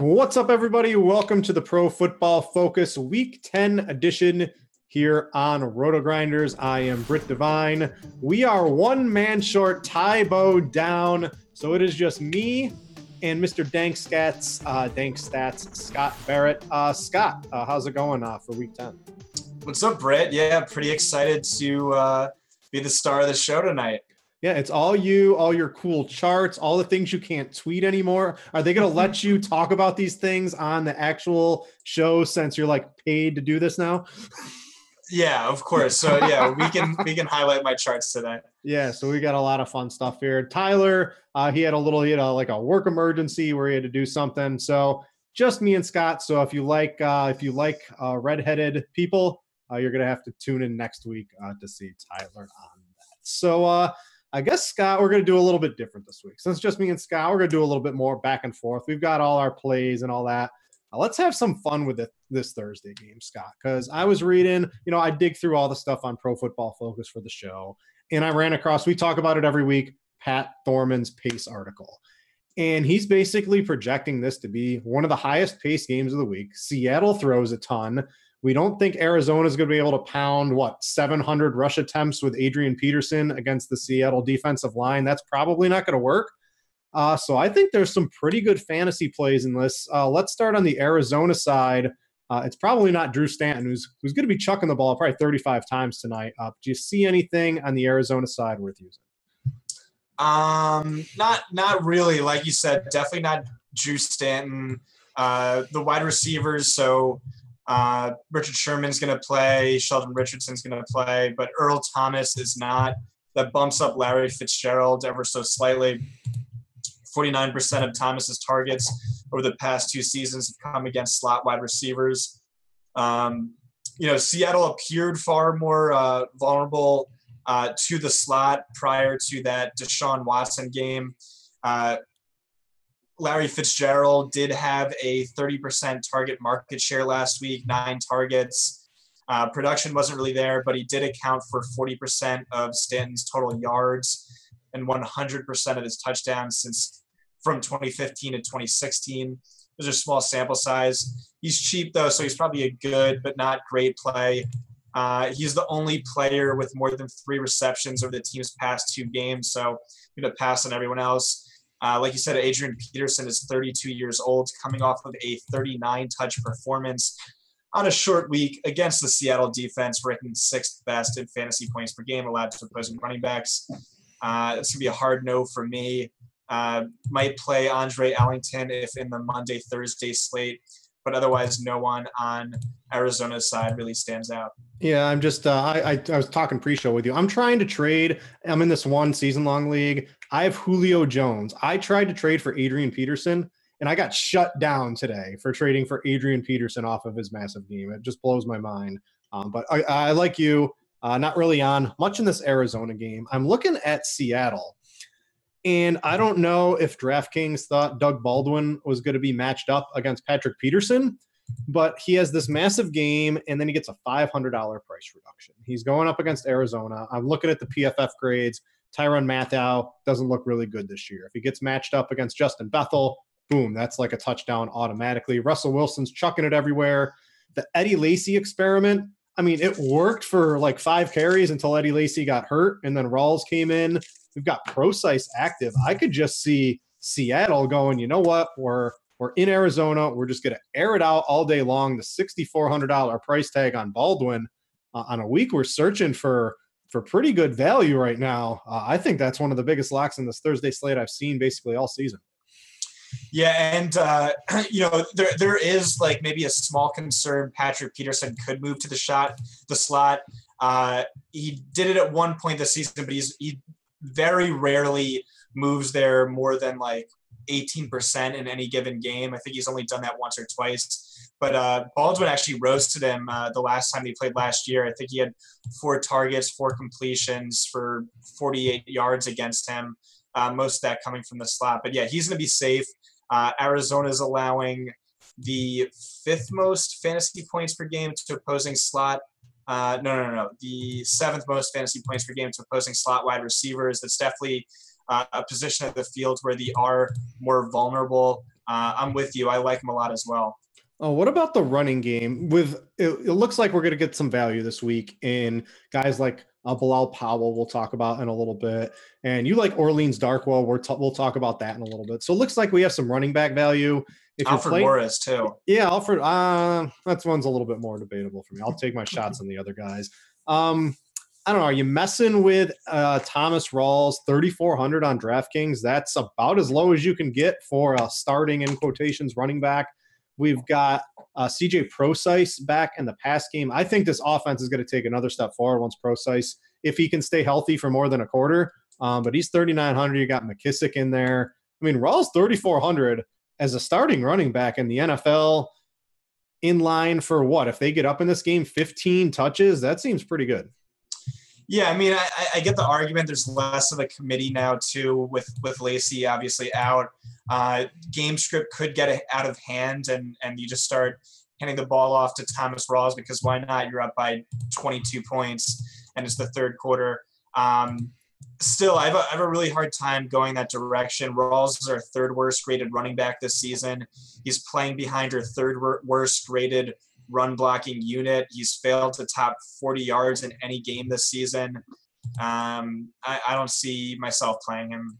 What's up, everybody? Welcome to the Pro Football Focus Week 10 edition here on RotoGrinders. I am Britt Devine. We are one man short, Tybo down. So it is just me and Mr. Dank Stats, uh, Dank Stats, Scott Barrett. Uh, Scott, uh, how's it going uh, for Week 10? What's up, Britt? Yeah, pretty excited to uh, be the star of the show tonight. Yeah, it's all you, all your cool charts, all the things you can't tweet anymore. Are they going to let you talk about these things on the actual show since you're like paid to do this now? Yeah, of course. So yeah, we can we can highlight my charts today. Yeah, so we got a lot of fun stuff here. Tyler, uh, he had a little, you know, like a work emergency where he had to do something. So just me and Scott. So if you like, uh, if you like uh, redheaded people, uh, you're gonna have to tune in next week uh, to see Tyler on that. So uh, I guess Scott, we're going to do a little bit different this week. Since just me and Scott, we're going to do a little bit more back and forth. We've got all our plays and all that. Uh, let's have some fun with it this Thursday game, Scott, because I was reading, you know, I dig through all the stuff on Pro Football Focus for the show, and I ran across, we talk about it every week, Pat Thorman's pace article. And he's basically projecting this to be one of the highest pace games of the week. Seattle throws a ton. We don't think Arizona is going to be able to pound what 700 rush attempts with Adrian Peterson against the Seattle defensive line. That's probably not going to work. Uh, so I think there's some pretty good fantasy plays in this. Uh, let's start on the Arizona side. Uh, it's probably not Drew Stanton, who's who's going to be chucking the ball probably 35 times tonight. Uh, do you see anything on the Arizona side worth using? Um, not not really. Like you said, definitely not Drew Stanton. Uh, the wide receivers. So uh, Richard Sherman's going to play. Sheldon Richardson's going to play, but Earl Thomas is not. That bumps up Larry Fitzgerald ever so slightly. 49% of Thomas's targets over the past two seasons have come against slot wide receivers. Um, you know, Seattle appeared far more uh, vulnerable uh, to the slot prior to that Deshaun Watson game. Uh, Larry Fitzgerald did have a 30% target market share last week, nine targets. Uh, production wasn't really there, but he did account for 40% of Stanton's total yards and 100% of his touchdowns since from 2015 to 2016. Those are small sample size. He's cheap though, so he's probably a good but not great play. Uh, he's the only player with more than three receptions over the team's past two games, so I'm going to pass on everyone else. Uh, like you said, Adrian Peterson is 32 years old, coming off of a 39 touch performance on a short week against the Seattle defense, ranking sixth best in fantasy points per game allowed to opposing running backs. Uh, it's be a hard no for me. Uh, might play Andre Ellington if in the Monday Thursday slate, but but otherwise, no one on Arizona's side really stands out. Yeah, I'm just uh, I, I I was talking pre-show with you. I'm trying to trade. I'm in this one season-long league. I have Julio Jones. I tried to trade for Adrian Peterson, and I got shut down today for trading for Adrian Peterson off of his massive game. It just blows my mind. Um, but I, I like you. Uh, not really on much in this Arizona game. I'm looking at Seattle. And I don't know if DraftKings thought Doug Baldwin was going to be matched up against Patrick Peterson, but he has this massive game and then he gets a $500 price reduction. He's going up against Arizona. I'm looking at the PFF grades. Tyrann Mathieu doesn't look really good this year. If he gets matched up against Justin Bethel, boom, that's like a touchdown automatically. Russell Wilson's chucking it everywhere. The Eddie Lacy experiment, I mean, it worked for like five carries until Eddie Lacy got hurt, and then Rawls came in. We've got Prosise active. I could just see Seattle going, you know what? We're we're in Arizona. We're just going to air it out all day long. The $6,400 price tag on Baldwin uh, on a week we're searching for for pretty good value right now. Uh, I think that's one of the biggest locks in this Thursday slate I've seen basically all season. Yeah, and uh, you know there there is like maybe a small concern Patrick Peterson could move to the shot the slot. Uh, he did it at one point this season, but he's he very rarely moves there more than like 18% in any given game. I think he's only done that once or twice. But uh, Baldwin actually roasted him uh, the last time they played last year. I think he had four targets, four completions for 48 yards against him, uh, most of that coming from the slot. But yeah, he's going to be safe. Uh, Arizona is allowing the fifth most fantasy points per game to opposing slot. Uh, no, no, no, no. The seventh most fantasy points per game to opposing slot wide receivers. That's definitely uh, a position of the field where they are more vulnerable. I'm with you. I like him a lot as well. Oh, what about the running game? With it, it looks like we're going to get some value this week in guys like uh, Bilal Powell. We'll talk about in a little bit, and you like Orleans Darkwa. We're t- we'll talk about that in a little bit. So it looks like we have some running back value. If Alfred playing, Morris too. Yeah, Alfred. Uh, that's one's a little bit more debatable for me. I'll take my shots on the other guys. Um, I don't know. Are you messing with uh, Thomas Rawls 3,400 on DraftKings? That's about as low as you can get for a starting in quotations running back. We've got uh, CJ Prosise back in the pass game. I think this offense is going to take another step forward once Prosise, if he can stay healthy for more than a quarter. Um, but he's 3,900. You got McKissic in there. I mean, Rawls 3,400 as a starting running back in the NFL in line for what? If they get up in this game 15 touches, that seems pretty good. Yeah, I mean, I, I, get the argument. There's less of a committee now too, with with Lacy obviously out. Uh, game script could get out of hand, and and you just start handing the ball off to Thomas Rawls because why not? You're up by 22 points, and it's the third quarter. Um, still, I have, a, I have a really hard time going that direction. Rawls is our third worst graded running back this season. He's playing behind our third worst graded run blocking unit. He's failed to top 40 yards in any game this season. Um, I, I, don't see myself playing him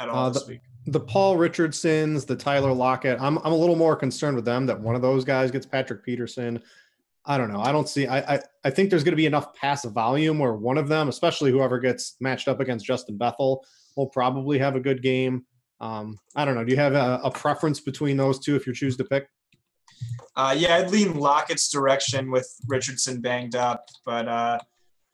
at all uh, this the, week. The Paul Richardsons, the Tyler Lockett, I'm, I'm a little more concerned with them that one of those guys gets Patrick Peterson. I don't know. I don't see. I I, I think there's going to be enough pass volume where one of them, especially whoever gets matched up against Justin Bethel, will probably have a good game. Um, I don't know. Do you have a, a preference between those two if you choose to pick? Uh, yeah, I'd lean Lockett's direction with Richardson banged up, but uh,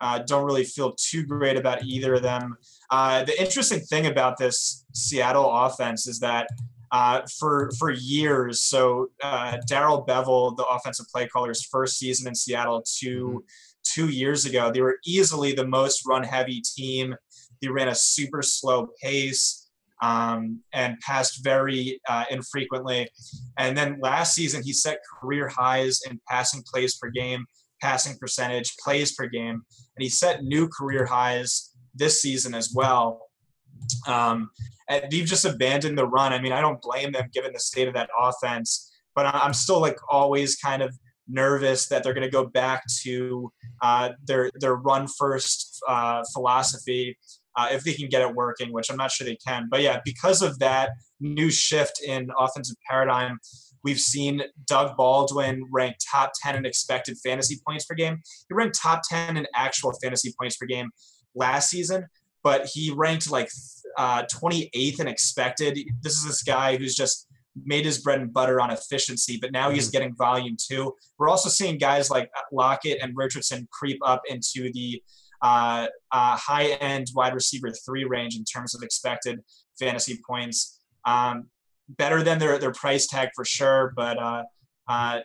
uh, don't really feel too great about either of them. Uh, the interesting thing about this Seattle offense is that uh, for for years, so uh, Darrell Bevell, the offensive play caller's first season in Seattle, 2 mm-hmm. two years ago, they were easily the most run heavy team. They ran a super slow pace um, and passed very uh, infrequently. And then last season, he set career highs in passing plays per game, passing percentage, plays per game, and he set new career highs this season as well. Um, and they've just abandoned the run. I mean, I don't blame them given the state of that offense, but I'm still like always kind of nervous that they're going to go back to uh, their their run first uh, philosophy uh, if they can get it working, which I'm not sure they can. But yeah, because of that new shift in offensive paradigm, we've seen Doug Baldwin rank top 10 in expected fantasy points per game. He ranked top 10 in actual fantasy points per game last season, but he ranked like uh, 28th in expected. This is this guy who's just made his bread and butter on efficiency, but now he's mm-hmm. getting volume too. We're also seeing guys like Lockett and Richardson creep up into the uh, uh, high end wide receiver three range in terms of expected fantasy points. Um, better than their their price tag for sure, but uh, uh,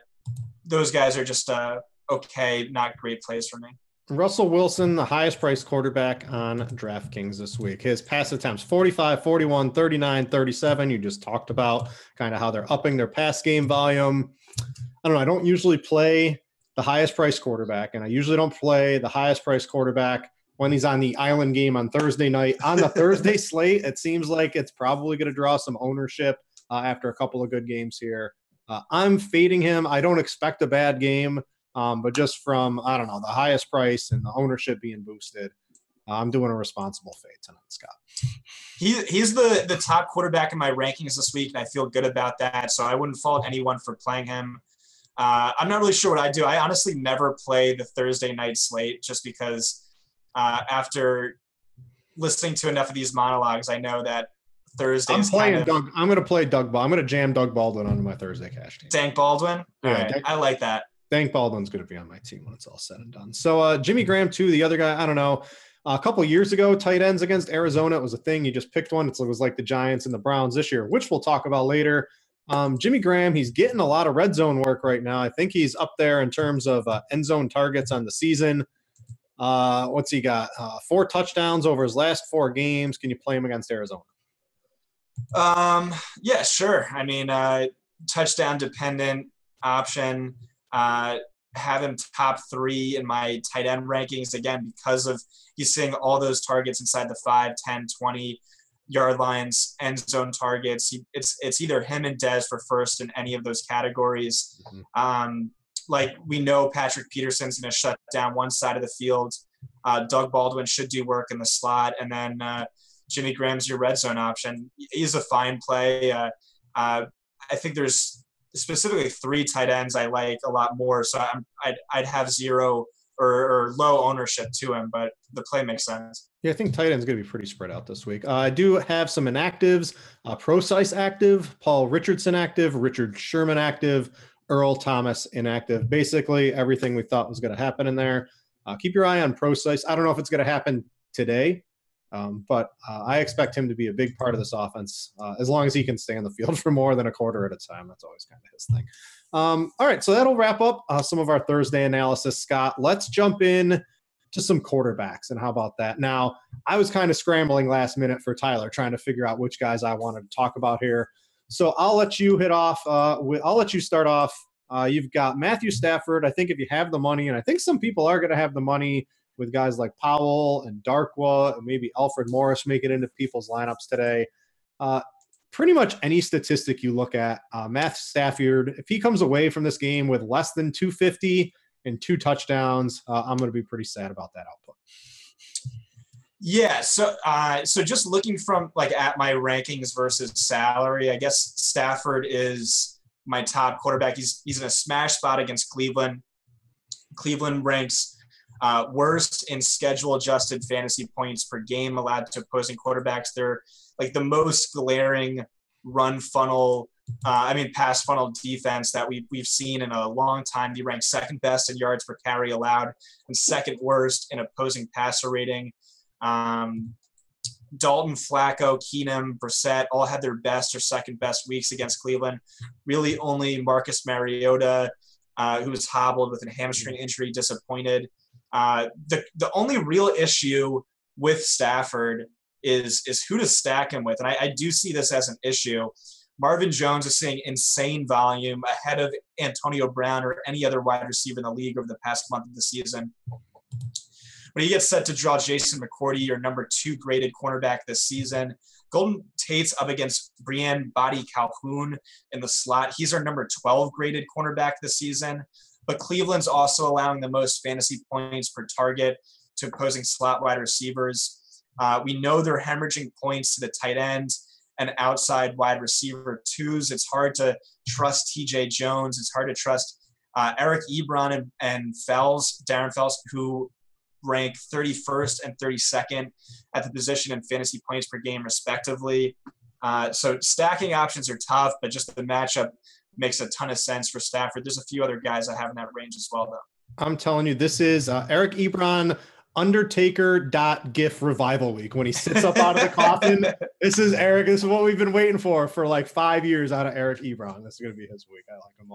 those guys are just uh, okay, not great plays for me. Russell Wilson, the highest priced quarterback on DraftKings this week. His pass attempts 45, 41, 39, 37. You just talked about kind of how they're upping their pass game volume. I don't know. I don't usually play the highest priced quarterback, and I usually don't play the highest priced quarterback when he's on the island game on Thursday night. On the Thursday slate, it seems like it's probably going to draw some ownership uh, after a couple of good games here. Uh, I'm fading him. I don't expect a bad game. Um, but just from I don't know the highest price and the ownership being boosted, uh, I'm doing a responsible fade tonight, Scott. He, he's the the top quarterback in my rankings this week, and I feel good about that. So I wouldn't fault anyone for playing him. Uh, I'm not really sure what I do. I honestly never play the Thursday night slate just because uh, after listening to enough of these monologues, I know that Thursday. I'm playing kind of, Doug. I'm going to play Doug. I'm going to jam Doug Baldwin onto my Thursday cash team. Dank Baldwin. All yeah, right. I like that. Dank Baldwin's going to be on my team when it's all said and done. So uh, Jimmy Graham too, the other guy. I don't know. a couple years ago, tight ends against Arizona, it was a thing. You just picked one. It was like the Giants and the Browns this year, which we'll talk about later. Um, Jimmy Graham, he's getting a lot of red zone work right now. I think he's up there in terms of uh, end zone targets on the season. Uh, what's he got? Uh, four touchdowns over his last four games. Can you play him against Arizona? Um, yeah, sure. I mean, uh, touchdown dependent option uh, have him top three in my tight end rankings again because of he's seeing all those targets inside the 5 10 20 yard lines end zone targets. He, it's it's either him and Dez for first in any of those categories. Mm-hmm. um, like we know patrick peterson's going to shut down one side of the field. Uh, doug baldwin should do work in the slot. And then uh, jimmy graham's your red zone option. He's a fine play. Uh, uh i think there's specifically three tight ends I like a lot more. So I'm, I'd, I'd have zero or, or, low ownership to him, but the play makes sense. Yeah, I think tight end's going to be pretty spread out this week. Uh, I do have some inactives, uh, Prosise active, Paul Richardson active, Richard Sherman active, Earl Thomas inactive. Basically, everything we thought was going to happen in there. Uh, keep your eye on Prosise. I don't know if it's going to happen today. Um, but uh, I expect him to be a big part of this offense uh, as long as he can stay on the field for more than a quarter at a time. That's always kind of his thing. Um, all right, so that'll wrap up uh, some of our Thursday analysis, Scott. Let's jump in to some quarterbacks. And how about that? Now, I was kind of scrambling last minute for Tyler, trying to figure out which guys I wanted to talk about here. So I'll let you hit off. Uh, I'll let you start off. Uh, you've got Matthew Stafford. I think if you have the money, and I think some people are going to have the money with guys like Powell and Darkwa and maybe Alfred Morris make it into people's lineups today. Uh, pretty much any statistic you look at, uh, Matt Stafford, if he comes away from this game with less than 250 and two touchdowns, uh, I'm going to be pretty sad about that output. Yeah, so uh, so just looking from like at my rankings versus salary, I guess Stafford is my top quarterback. He's he's in a smash spot against Cleveland. Cleveland ranks uh, worst in schedule adjusted fantasy points per game allowed to opposing quarterbacks. They're like the most glaring run funnel, uh, I mean, pass funnel defense that we, we've seen in a long time. They rank second best in yards per carry allowed and second worst in opposing passer rating. Um, Dalton, Flacco, Keenum, Brissett all had their best or second best weeks against Cleveland. Really, only Marcus Mariota, uh, who was hobbled with a hamstring injury, disappointed. Uh, the the only real issue with Stafford is is who to stack him with, and I, I do see this as an issue. Marvin Jones is seeing insane volume ahead of Antonio Brown or any other wide receiver in the league over the past month of the season. When he gets set to draw Jason McCourty, your number two graded cornerback this season, Golden Tate's up against Brian Boddy-Calhoun in the slot. He's our number 12 graded cornerback this season. But Cleveland's also allowing the most fantasy points per target to opposing slot wide receivers. Uh, we know they're hemorrhaging points to the tight end and outside wide receiver twos. It's hard to trust TJ Jones. It's hard to trust uh, Eric Ebron and, and Fells, Darren Fells, who rank 31st and 32nd at the position in fantasy points per game, respectively. Uh, so stacking options are tough, but just the matchup makes a ton of sense for Stafford. There's a few other guys I have in that range as well, though. I'm telling you, this is uh, Eric Ebron Undertaker dot GIF revival week when he sits up out of the coffin. This is Eric. This is what we've been waiting for for like five years out of Eric Ebron. This is going to be his week. I like him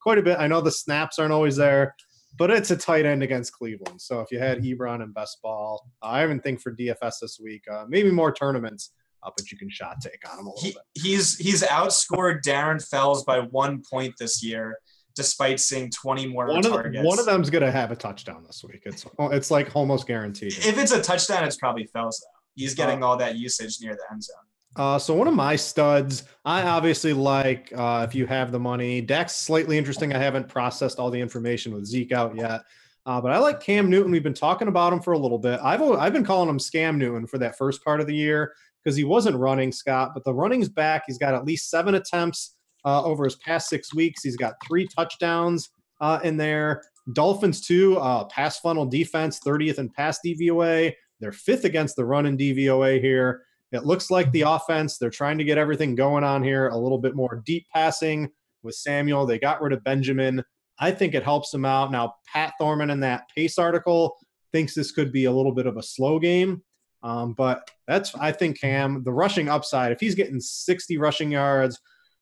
quite a bit. I know the snaps aren't always there, but it's a tight end against Cleveland. So if you had Ebron and best ball, uh, I even think for DFS this week, uh, maybe more tournaments. Uh, but you can shot take on him a little he, bit. He's he's outscored Darren Fells by one point this year despite seeing 20 more one targets. Of, one of them's going to have a touchdown this week. It's it's like almost guaranteed. If it's a touchdown, it's probably Fells though. He's getting uh, all that usage near the end zone. Uh, so one of my studs, I obviously like uh, if you have the money. Dak's slightly interesting. I haven't processed all the information with Zeke out yet, uh, but I like Cam Newton. We've been talking about him for a little bit. I've I've been calling him Scam Newton for that first part of the year because he wasn't running Scott, but the running's back. He's got at least seven attempts uh, over his past six weeks. He's got three touchdowns uh, in there. Dolphins, too, uh, pass funnel defense, 30th in pass DVOA. They're fifth against the run in DVOA here. It looks like the offense, they're trying to get everything going on here, a little bit more deep passing with Samuel. They got rid of Benjamin. I think it helps them out. Now, Pat Thorman in that pace article thinks this could be a little bit of a slow game. Um, but that's, I think, Cam, the rushing upside, if he's getting 60 rushing yards,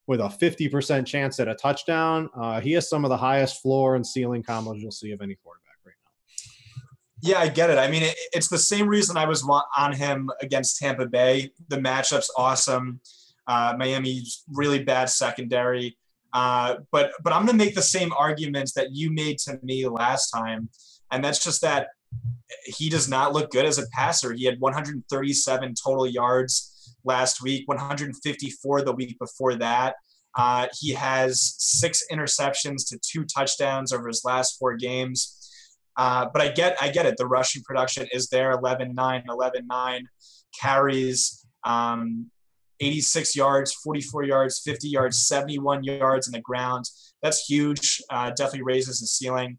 with a 50% chance at a touchdown. Uh, he has some of the highest floor and ceiling combos you'll see of any quarterback right now. Yeah, I get it. I mean, it, it's the same reason I was on him against Tampa Bay. The matchup's awesome. Uh, Miami's really bad secondary. Uh, but but I'm going to make the same arguments that you made to me last time, and that's just that he does not look good as a passer. He had 137 total yards last week, 154 the week before that. Uh, he has six interceptions to two touchdowns over his last four games. Uh, but I get, I get it. The rushing production is there 11 9, 11 9, carries um, 86 yards, 44 yards, 50 yards, 71 yards in the ground. That's huge. Uh, definitely raises the ceiling.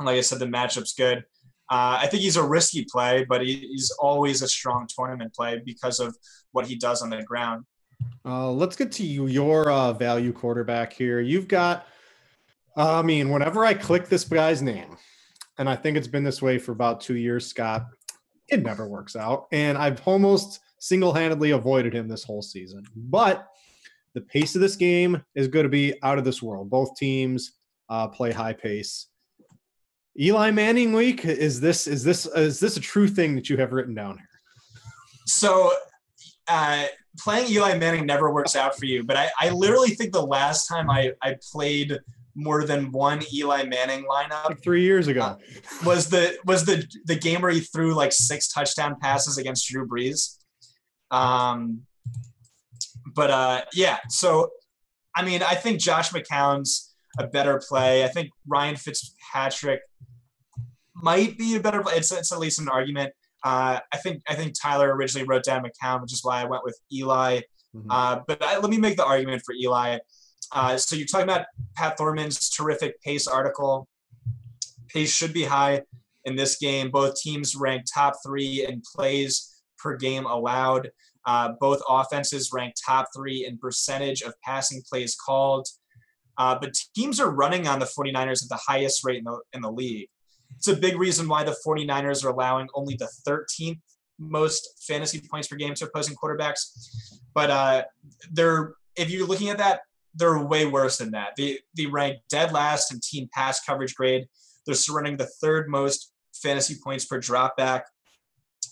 Like I said, the matchup's good. Uh, I think he's a risky play, but he, he's always a strong tournament play because of what he does on the ground. Uh, let's get to you, your uh, value quarterback here. You've got, I mean, whenever I click this guy's name, and I think it's been this way for about two years, Scott, it never works out. And I've almost single handedly avoided him this whole season. But the pace of this game is going to be out of this world. Both teams uh, play high pace. Eli Manning week is this is this is this a true thing that you have written down here? So, uh, playing Eli Manning never works out for you, but I, I literally think the last time I, I played more than one Eli Manning lineup like three years ago uh, was the was the the game where he threw like six touchdown passes against Drew Brees. Um, but uh, yeah, so I mean, I think Josh McCown's a better play. I think Ryan Fitzpatrick might be a better. It's it's at least an argument. Uh, I think I think Tyler originally wrote down McCown, which is why I went with Eli. Mm-hmm. Uh, but I, let me make the argument for Eli. Uh, so you're talking about Pat Thorman's terrific pace article. Pace should be high in this game. Both teams rank top three in plays per game allowed. Uh, both offenses rank top three in percentage of passing plays called. Uh, but teams are running on the 49ers at the highest rate in the, in the league. It's a big reason why the 49ers are allowing only the 13th most fantasy points per game to opposing quarterbacks. But uh, they're if you're looking at that, they're way worse than that. They they rank dead last in team pass coverage grade. They're surrendering the third most fantasy points per dropback.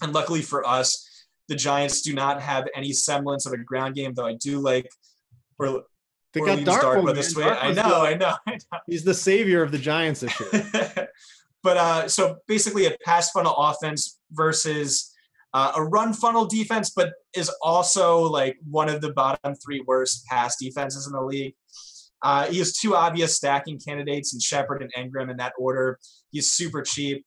And luckily for us, the Giants do not have any semblance of a ground game, though I do like or they got Dark this way. I know, I know, I know. He's the savior of the Giants this year. But uh, so basically, a pass funnel offense versus uh, a run funnel defense, but is also like one of the bottom three worst pass defenses in the league. Uh, he has two obvious stacking candidates in Shepard and Engram in that order. He's super cheap.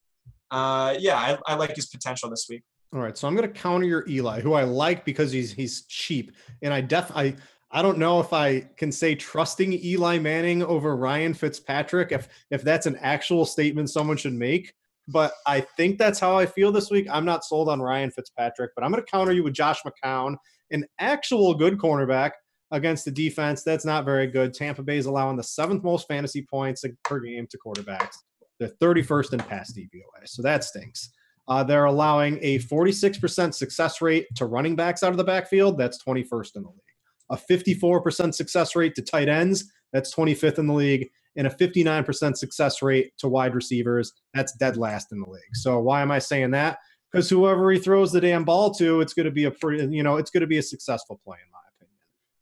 Uh, yeah, I, I like his potential this week. All right, so I'm going to counter your Eli, who I like because he's he's cheap, and I def I I don't know if I can say trusting Eli Manning over Ryan Fitzpatrick if if that's an actual statement someone should make. But I think that's how I feel this week. I'm not sold on Ryan Fitzpatrick, but I'm going to counter you with Josh McCown an actual good cornerback against the defense that's not very good. Tampa Bay is allowing the seventh most fantasy points per game to quarterbacks. They're 31st in pass DVOA, so that stinks. Uh, they're allowing a 46% success rate to running backs out of the backfield. That's 21st in the league. A 54% success rate to tight ends. That's 25th in the league. And a 59% success rate to wide receivers. That's dead last in the league. So why am I saying that? Because whoever he throws the damn ball to, it's going to be a pretty, you know, it's going to be a successful play in my opinion.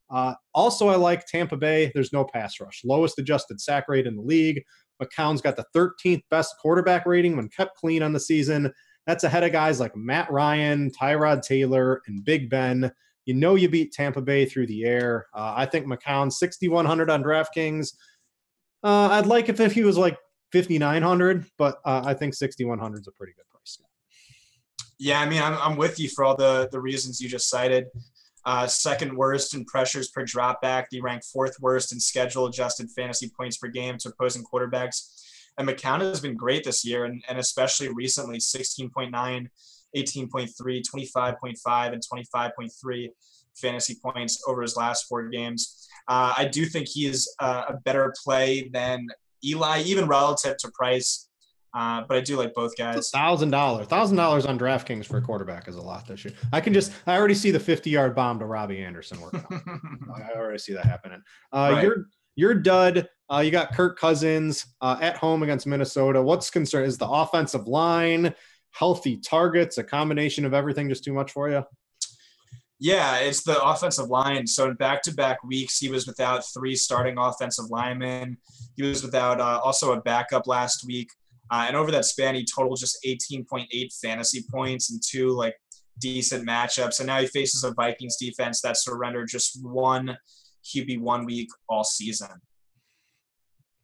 Uh, also, I like Tampa Bay. There's no pass rush. Lowest adjusted sack rate in the league. McCown's got the 13th best quarterback rating when kept clean on the season. That's ahead of guys like Matt Ryan, Tyrod Taylor, and Big Ben. You know you beat Tampa Bay through the air. Uh, I think McCown 6,100 on DraftKings. Uh, I'd like if, if he was like 5,900, but uh, I think 6,100 is a pretty good price. Yeah, I mean, I'm, I'm with you for all the, the reasons you just cited. Uh, second worst in pressures per dropback. They rank fourth worst in schedule adjusted fantasy points per game to opposing quarterbacks. And McCown has been great this year, and, and especially recently 16.9, 18.3, 25.5, and 25.3 fantasy points over his last four games. Uh, I do think he is uh, a better play than Eli, even relative to price. Uh, but I do like both guys. Thousand dollars, thousand dollars on DraftKings for a quarterback is a lot this year. I can just, I already see the fifty-yard bomb to Robbie Anderson working. I already see that happening. Uh, right. You're you're dud. Uh, you got Kirk Cousins uh, at home against Minnesota. What's concern is the offensive line, healthy targets, a combination of everything, just too much for you. Yeah, it's the offensive line. So in back-to-back weeks, he was without three starting offensive linemen. He was without uh, also a backup last week, uh, and over that span, he totaled just 18.8 fantasy points and two like decent matchups. And now he faces a Vikings defense that surrendered just one QB one week all season.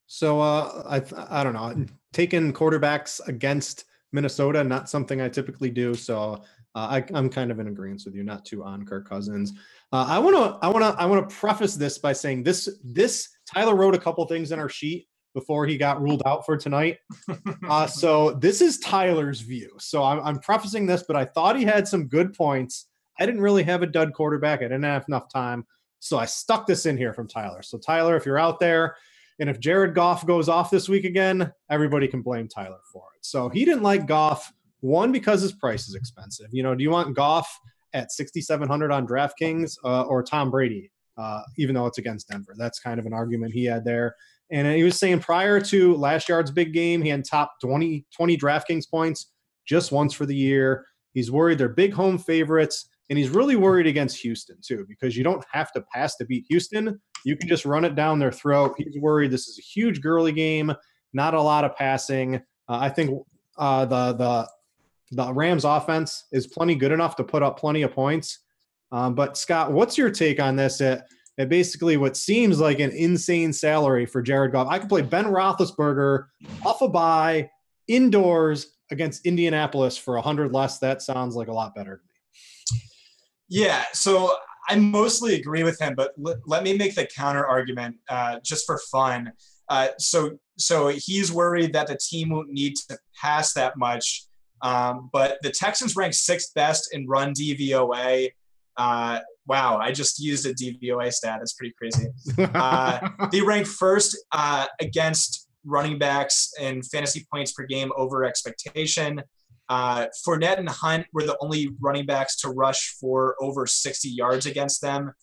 So uh, I I don't know. Taking quarterbacks against Minnesota, not something I typically do. So uh, I, am kind of in agreement with you. Not too on Kirk Cousins. Uh, I want to I want to I want to preface this by saying this this Tyler wrote a couple things in our sheet before he got ruled out for tonight. Uh, so this is Tyler's view. So I'm, I'm prefacing this, but I thought he had some good points. I didn't really have a dud quarterback. I didn't have enough time. So I stuck this in here from Tyler. So Tyler, if you're out there, and if Jared Goff goes off this week again, everybody can blame Tyler for it. So he didn't like Goff one because his price is expensive. You know, do you want Goff at 6,700 on DraftKings uh, or Tom Brady, uh, even though it's against Denver? That's kind of an argument he had there. And he was saying prior to last yard's big game, he had top 20, 20 DraftKings points just once for the year. He's worried they're big home favorites. And he's really worried against Houston, too, because you don't have to pass to beat Houston. You can just run it down their throat. He's worried this is a huge Gurley game, not a lot of passing. Uh, I think uh, the the the Rams offense is plenty good enough to put up plenty of points. Um, but Scott, what's your take on this? At, at basically what seems like an insane salary for Jared Goff. I could play Ben Roethlisberger off a bye indoors against Indianapolis for a hundred less. That sounds like a lot better to me. Yeah, so I mostly agree with him, but l- let me make the counter argument uh, just for fun. Uh, so, so he's worried that the team won't need to pass that much, um, but the Texans rank sixth best in run DVOA. Uh, wow, I just used a DVOA stat. That's pretty crazy. Uh, they rank first uh, against running backs in fantasy points per game over expectation. Uh, Fournette and Hunt were the only running backs to rush for over 60 yards against them.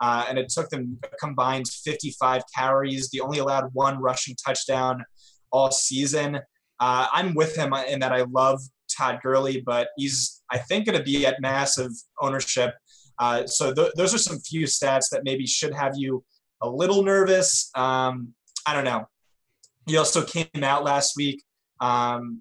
Uh, and it took them a combined 55 carries. They only allowed one rushing touchdown all season. Uh, I'm with him in that I love Todd Gurley, but he's, I think, going to be at massive ownership. Uh, so th- those are some few stats that maybe should have you a little nervous. Um, I don't know. He also came out last week um,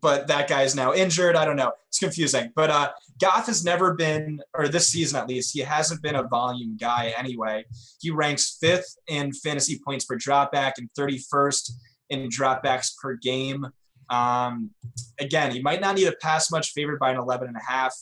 but that guy is now injured. I don't know. It's confusing. But uh, Goff has never been, or this season at least, he hasn't been a volume guy anyway. He ranks fifth in fantasy points per dropback and 31st in dropbacks per game. Um, again, he might not need a pass much, favored by an 11 and a half.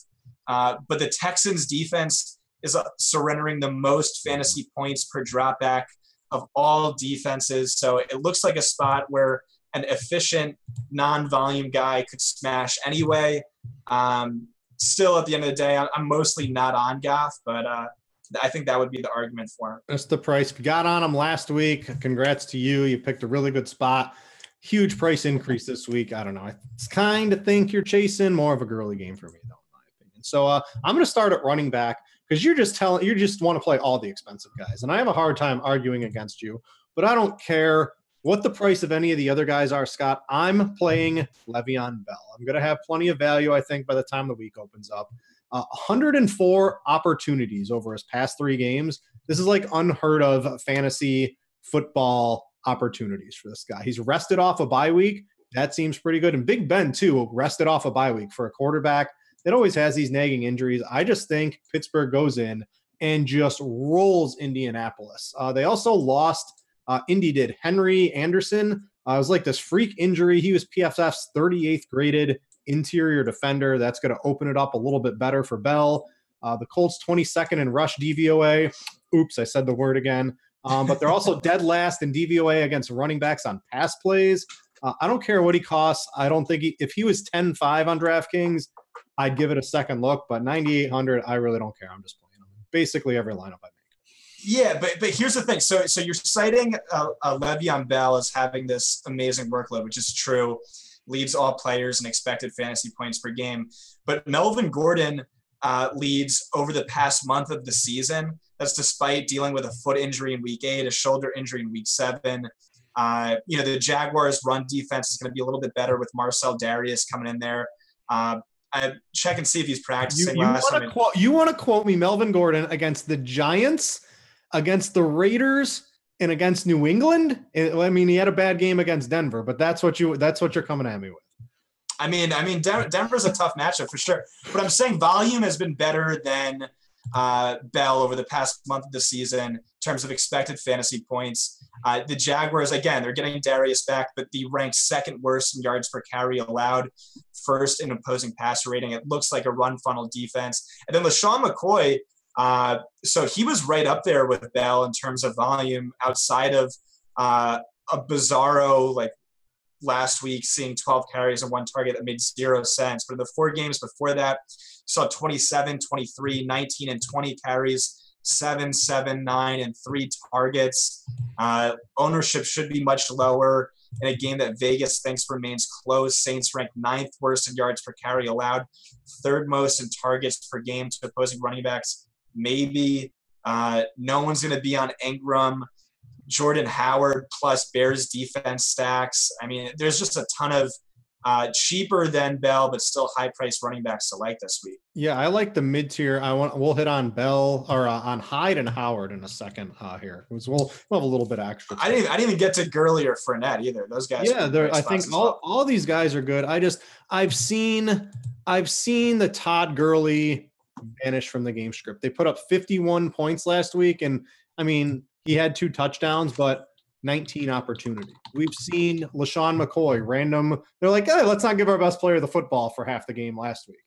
Uh, but the Texans defense is uh, surrendering the most fantasy points per dropback of all defenses. So it looks like a spot where an efficient non-volume guy could smash anyway. Um, still, at the end of the day, I'm, mostly not on Goff, but uh, I think that would be the argument for him. That's the price. Got on him last week. Congrats to you. You picked a really good spot. Huge price increase this week. I don't know. I kind of think you're chasing more of a Gurley game for me, though, in my opinion. So uh, I'm going to start at running back because you're just telling you just want to play all the expensive guys, and I have a hard time arguing against you. But I don't care what the price of any of the other guys are, Scott. I'm playing Le'Veon Bell. I'm going to have plenty of value, I think, by the time the week opens up. Uh, 104 opportunities over his past three games. This is like unheard of fantasy football opportunities for this guy. He's rested off a bye week. That seems pretty good. And Big Ben, too, rested off a bye week for a quarterback that always has these nagging injuries. I just think Pittsburgh goes in and just rolls Indianapolis. Uh, they also lost, uh, Indy did Henry Anderson. Uh, it was like this freak injury. He was PFF's 38th graded interior defender. That's going to open it up a little bit better for Bell. Uh, the Colts 22nd in rush DVOA. Oops, I said the word again. Um, but they're also dead last in DVOA against running backs on pass plays. Uh, I don't care what he costs. I don't think he, if he was 10 5 on DraftKings, I'd give it a second look. But 9,800, I really don't care. I'm just playing him. Basically, every lineup I. Yeah, but but here's the thing. So so you're citing uh, uh, Le'Veon Bell as having this amazing workload, which is true. Leads all players in expected fantasy points per game. But Melvin Gordon uh, leads over the past month of the season. That's despite dealing with a foot injury in week eight, a shoulder injury in week seven. Uh, you know, the Jaguars' run defense is going to be a little bit better with Marcell Dareus coming in there. Uh, I check and see if he's practicing. You, you want to quote? You want to quote me, Melvin Gordon against the Giants, against the Raiders, and against New England. I mean, he had a bad game against Denver, but that's what you that's what you're coming at me with. I mean, I mean, Denver's a tough matchup for sure. But I'm saying volume has been better than uh, Bell over the past month of the season in terms of expected fantasy points. Uh, the Jaguars, again, they're getting Dareus back, but the ranked second worst in yards per carry allowed, first in opposing passer rating. It looks like a run funnel defense. And then LeSean McCoy, uh, so he was right up there with Bell in terms of volume outside of uh, a bizarro like last week seeing 12 carries and one target that made zero sense. But in the four games before that, saw 27, 23, 19, and 20 carries, seven, seven, nine, and three targets. Uh, ownership should be much lower in a game that Vegas thinks remains close. Saints ranked ninth worst in yards per carry allowed, third most in targets per game to opposing running backs. Maybe uh, no one's going to be on Ingram. Jordan Howard plus Bears defense stacks. I mean, there's just a ton of uh, cheaper than Bell, but still high price running backs to like this week. Yeah, I like the mid tier. I want we'll hit on Bell or uh, on Hyde and Howard in a second uh, here. We'll, we'll have a little bit extra. I didn't I didn't even get to Gurley or Fournette either. Those guys. Yeah. I think all well. all these guys are good. I just I've seen I've seen the Todd Gurley vanish from the game script. They put up 51 points last week, and I mean he had two touchdowns, but 19 opportunities. We've seen LeSean McCoy, random. They're like, hey, let's not give our best player the football for half the game last week.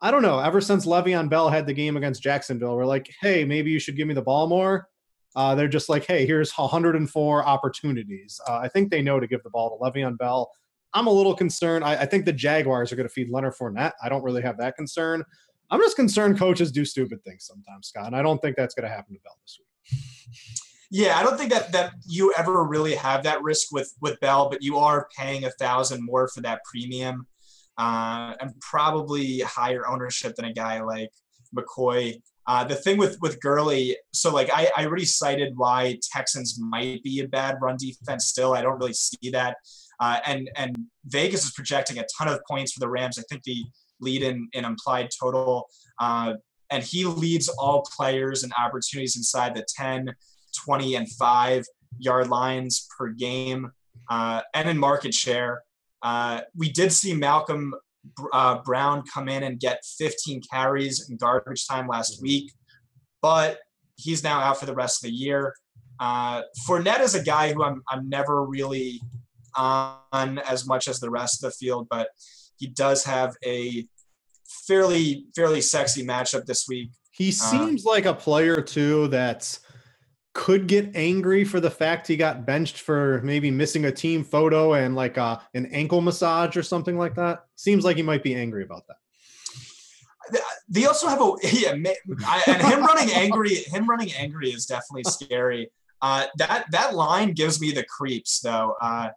I don't know. Ever since Le'Veon Bell had the game against Jacksonville, we're like, hey, maybe you should give me the ball more. Uh, they're just like, hey, here's 104 opportunities. Uh, I think they know to give the ball to Le'Veon Bell. I'm a little concerned. I, I think the Jaguars are going to feed Leonard Fournette. I don't really have that concern. I'm just concerned coaches do stupid things sometimes, Scott, and I don't think that's going to happen to Bell this week. Yeah, I don't think that that you ever really have that risk with with Bell, but you are paying a thousand more for that premium, uh, and probably higher ownership than a guy like McCoy. Uh, the thing with with Gurley, so like I, I already cited why Texans might be a bad run defense. Still, I don't really see that. Uh, and and Vegas is projecting a ton of points for the Rams. I think the lead in in implied total, uh, and he leads all players and opportunities inside the ten. 20 and 5 yard lines per game uh, and in market share. Uh, we did see Malcolm uh, Brown come in and get 15 carries in garbage time last week, but he's now out for the rest of the year. Uh, Fournette is a guy who I'm, I'm never really on as much as the rest of the field, but he does have a fairly fairly sexy matchup this week. He uh, seems like a player too that's could get angry for the fact he got benched for maybe missing a team photo and like a, uh, an ankle massage or something like that. Seems like he might be angry about that. they also have a yeah, and him running angry. Him running angry is definitely scary. Uh, that that line gives me the creeps though. Uh,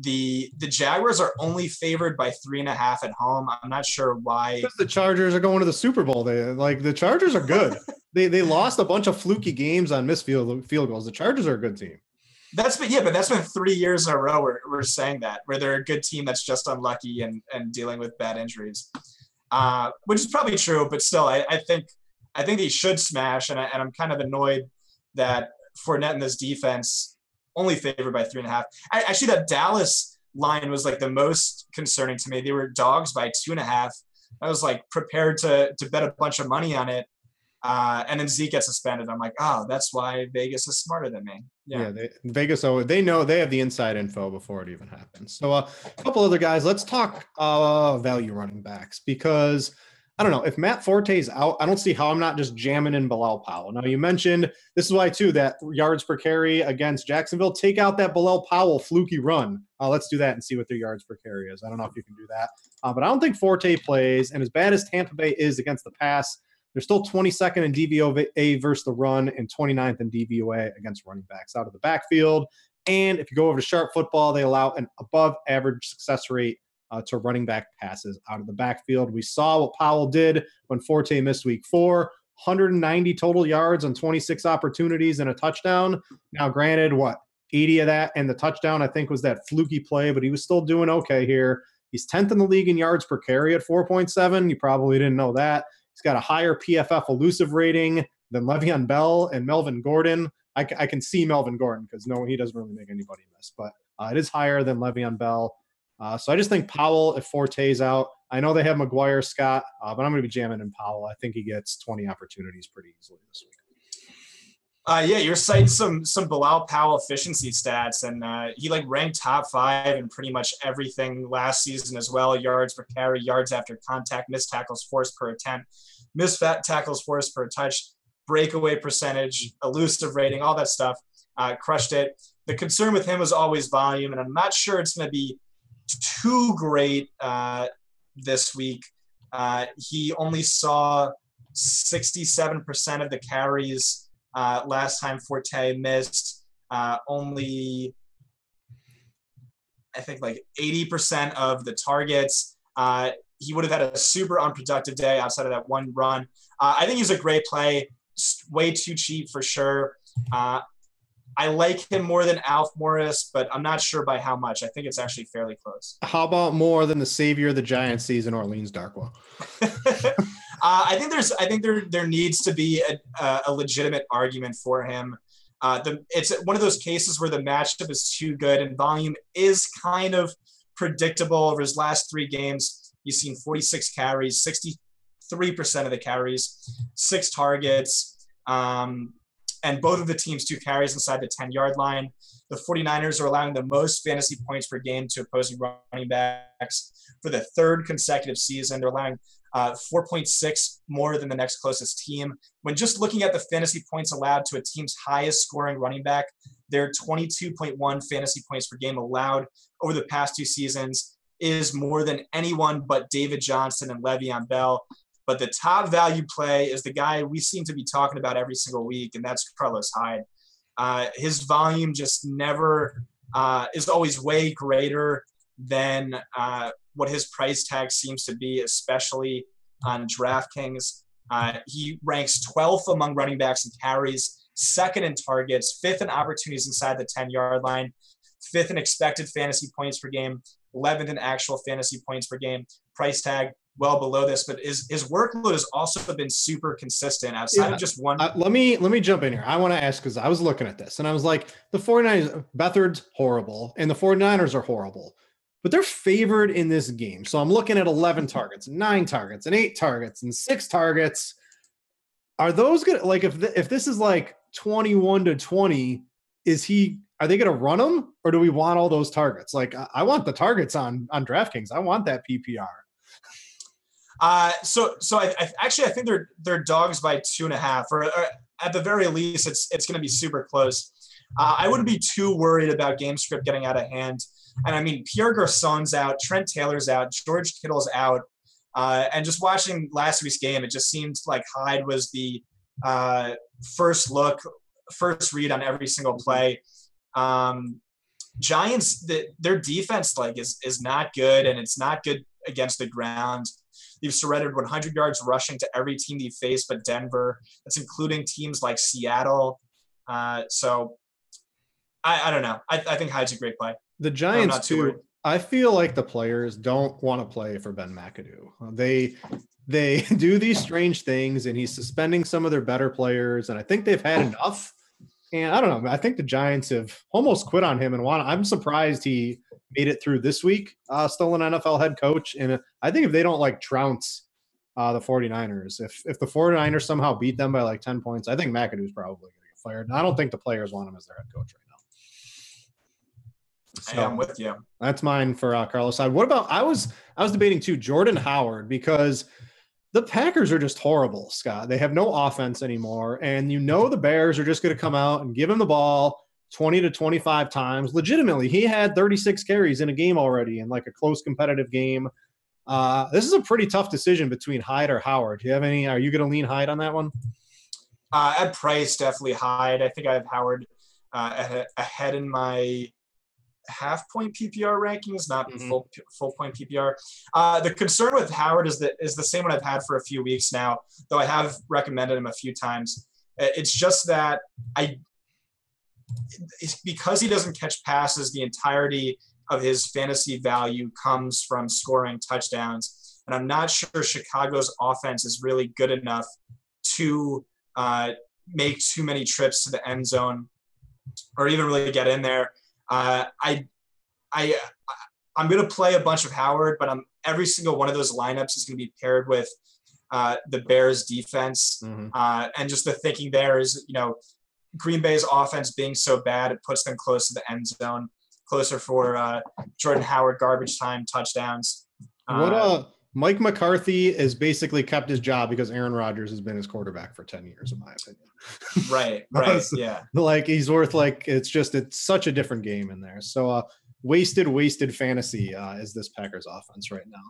the the Jaguars are only favored by three and a half at home. I'm not sure why. Because the Chargers are going to the Super Bowl. They like the Chargers are good. they they lost a bunch of fluky games on missed field field goals. The Chargers are a good team. That's been yeah, but that's been three years in a row where we're saying that where they're a good team that's just unlucky and and dealing with bad injuries, uh, which is probably true. But still, I, I think I think they should smash, and, I, and I'm kind of annoyed that Fournette and this defense only favored by three and a half. I, actually, that Dallas line was like the most concerning to me. They were dogs by two and a half. I was like prepared to to bet a bunch of money on it. Uh, and then Zeke gets suspended. I'm like, oh, that's why Vegas is smarter than me. Yeah, yeah they, Vegas. Oh, they know they have the inside info before it even happens. So uh, a couple other guys. Let's talk uh, value running backs because I don't know if Matt Forte is out. I don't see how I'm not just jamming in Bilal Powell. Now you mentioned this is why too that yards per carry against Jacksonville. Take out that Bilal Powell fluky run. Uh, let's do that and see what their yards per carry is. I don't know if you can do that, uh, but I don't think Forte plays. And as bad as Tampa Bay is against the pass, they're still 22nd in DVOA versus the run and 29th in DVOA against running backs out of the backfield. And if you go over to Sharp Football, they allow an above average success rate uh, to running back passes out of the backfield. We saw what Powell did when Forte missed week four 190 total yards on 26 opportunities and a touchdown. Now, granted, what 80 of that and the touchdown, I think, was that fluky play, but he was still doing okay here. He's 10th in the league in yards per carry at 4.7. You probably didn't know that. He's got a higher PFF elusive rating than Le'Veon Bell and Melvin Gordon. I, I can see Melvin Gordon because no, he doesn't really make anybody miss, but uh, it is higher than Le'Veon Bell. Uh, so I just think Powell, if Forte's out, I know they have McGuire, Scott, uh, but I'm going to be jamming in Powell. I think he gets 20 opportunities pretty easily this week. Uh, yeah, you're citing some some Bilal Powell efficiency stats, and uh, he like ranked top five in pretty much everything last season as well: yards per carry, yards after contact, missed tackles forced per attempt, missed tackles forced per touch, breakaway percentage, elusive rating, all that stuff. Uh, crushed it. The concern with him was always volume, and I'm not sure it's going to be too great uh, this week. Uh, he only saw 67% of the carries uh, last time Forte missed. Uh, only, I think, like 80% of the targets. Uh, he would have had a super unproductive day outside of that one run. Uh, I think he's a great play. Way too cheap for sure. I like him more than Alf Morris, but I'm not sure by how much. I think it's actually fairly close. How about more than the savior of the Giants season, Orleans Darkwa? uh, I think there's, I think there there needs to be a, a legitimate argument for him. Uh, the, it's one of those cases where the matchup is too good and volume is kind of predictable over his last three games. He's seen 46 carries, 63% of the carries, six targets. Um, and both of the teams two carries inside the 10 yard line. The 49ers are allowing the most fantasy points per game to opposing running backs for the third consecutive season. They're allowing uh, 4.6 more than the next closest team. When just looking at the fantasy points allowed to a team's highest scoring running back, their 22.1 fantasy points per game allowed over the past two seasons is more than anyone but David Johnson and Le'Veon Bell. But the top value play is the guy we seem to be talking about every single week, and that's Carlos Hyde. Uh, his volume just never uh, is always way greater than uh, what his price tag seems to be, especially on DraftKings. Uh, he ranks 12th among running backs in carries, second in targets, fifth in opportunities inside the 10 yard line, fifth in expected fantasy points per game, 11th in actual fantasy points per game. Price tag well below this, but his his workload has also been super consistent outside yeah. of just one. Uh, let me let me jump in here. I want to ask because I was looking at this and I was like, the 49ers, Beathard's horrible, and the 49ers are horrible, but they're favored in this game. So I'm looking at 11 targets, nine targets, and eight targets, and six targets. Are those gonna Like if the, if this is like 21 to 20, is he? Are they going to run them, or do we want all those targets? Like I, I want the targets on on DraftKings. I want that PPR. Uh, so so I, I, actually I think they're they're dogs by two and a half, or, or at the very least, it's it's going to be super close. Uh, I wouldn't be too worried about game script getting out of hand. And I mean, Pierre Garcon's out, Trent Taylor's out, George Kittle's out. Uh, and just watching last week's game, it just seemed like Hyde was the uh, first look, first read on every single play. Um, Giants, the, their defense like is is not good, and it's not good against the ground. They've surrendered 100 yards rushing to every team they face, but Denver. That's including teams like Seattle. Uh, so I, I don't know. I, I think Hyde's a great play. The Giants too. Worried. I feel like the players don't want to play for Ben McAdoo. They they do these strange things, and he's suspending some of their better players, and I think they've had enough. And I don't know. I think the Giants have almost quit on him and want. I'm surprised he made it through this week, uh, still an NFL head coach. And I think if they don't like trounce uh, the 49ers, if if the 49ers somehow beat them by like 10 points, I think McAdoo's probably going to get fired. And I don't think the players want him as their head coach right now. So, I am with you. That's mine for uh, Carlos Hyde. What about I was I was debating too Jordan Howard because the Packers are just horrible, Scott. They have no offense anymore, and you know the Bears are just going to come out and give him the ball 20 to 25 times. Legitimately, he had 36 carries in a game already in like a close competitive game. Uh, this is a pretty tough decision between Hyde or Howard. Do you have any? Are you going to lean Hyde on that one? Uh, at price, definitely Hyde. I think I have Howard uh, ahead in my half point PPR rankings, not mm-hmm. full full point PPR. Uh, the concern with Howard is that is the same one I've had for a few weeks now, though I have recommended him a few times. It's just that I because he doesn't catch passes, the entirety of his fantasy value comes from scoring touchdowns. And I'm not sure Chicago's offense is really good enough to uh, make too many trips to the end zone or even really get in there. Uh, I, I, I'm going to play a bunch of Howard, but I'm every single one of those lineups is going to be paired with uh, the Bears defense, mm-hmm. uh, and just the thinking there is, you know, Green Bay's offense being so bad, it puts them close to the end zone, closer for uh, Jordan Howard garbage time touchdowns. What uh, Mike McCarthy has basically kept his job because Aaron Rodgers has been his quarterback for 10 years, in my opinion. Right, right, yeah. like he's worth like it's just it's such a different game in there. So uh wasted, wasted fantasy uh is this Packers offense right now.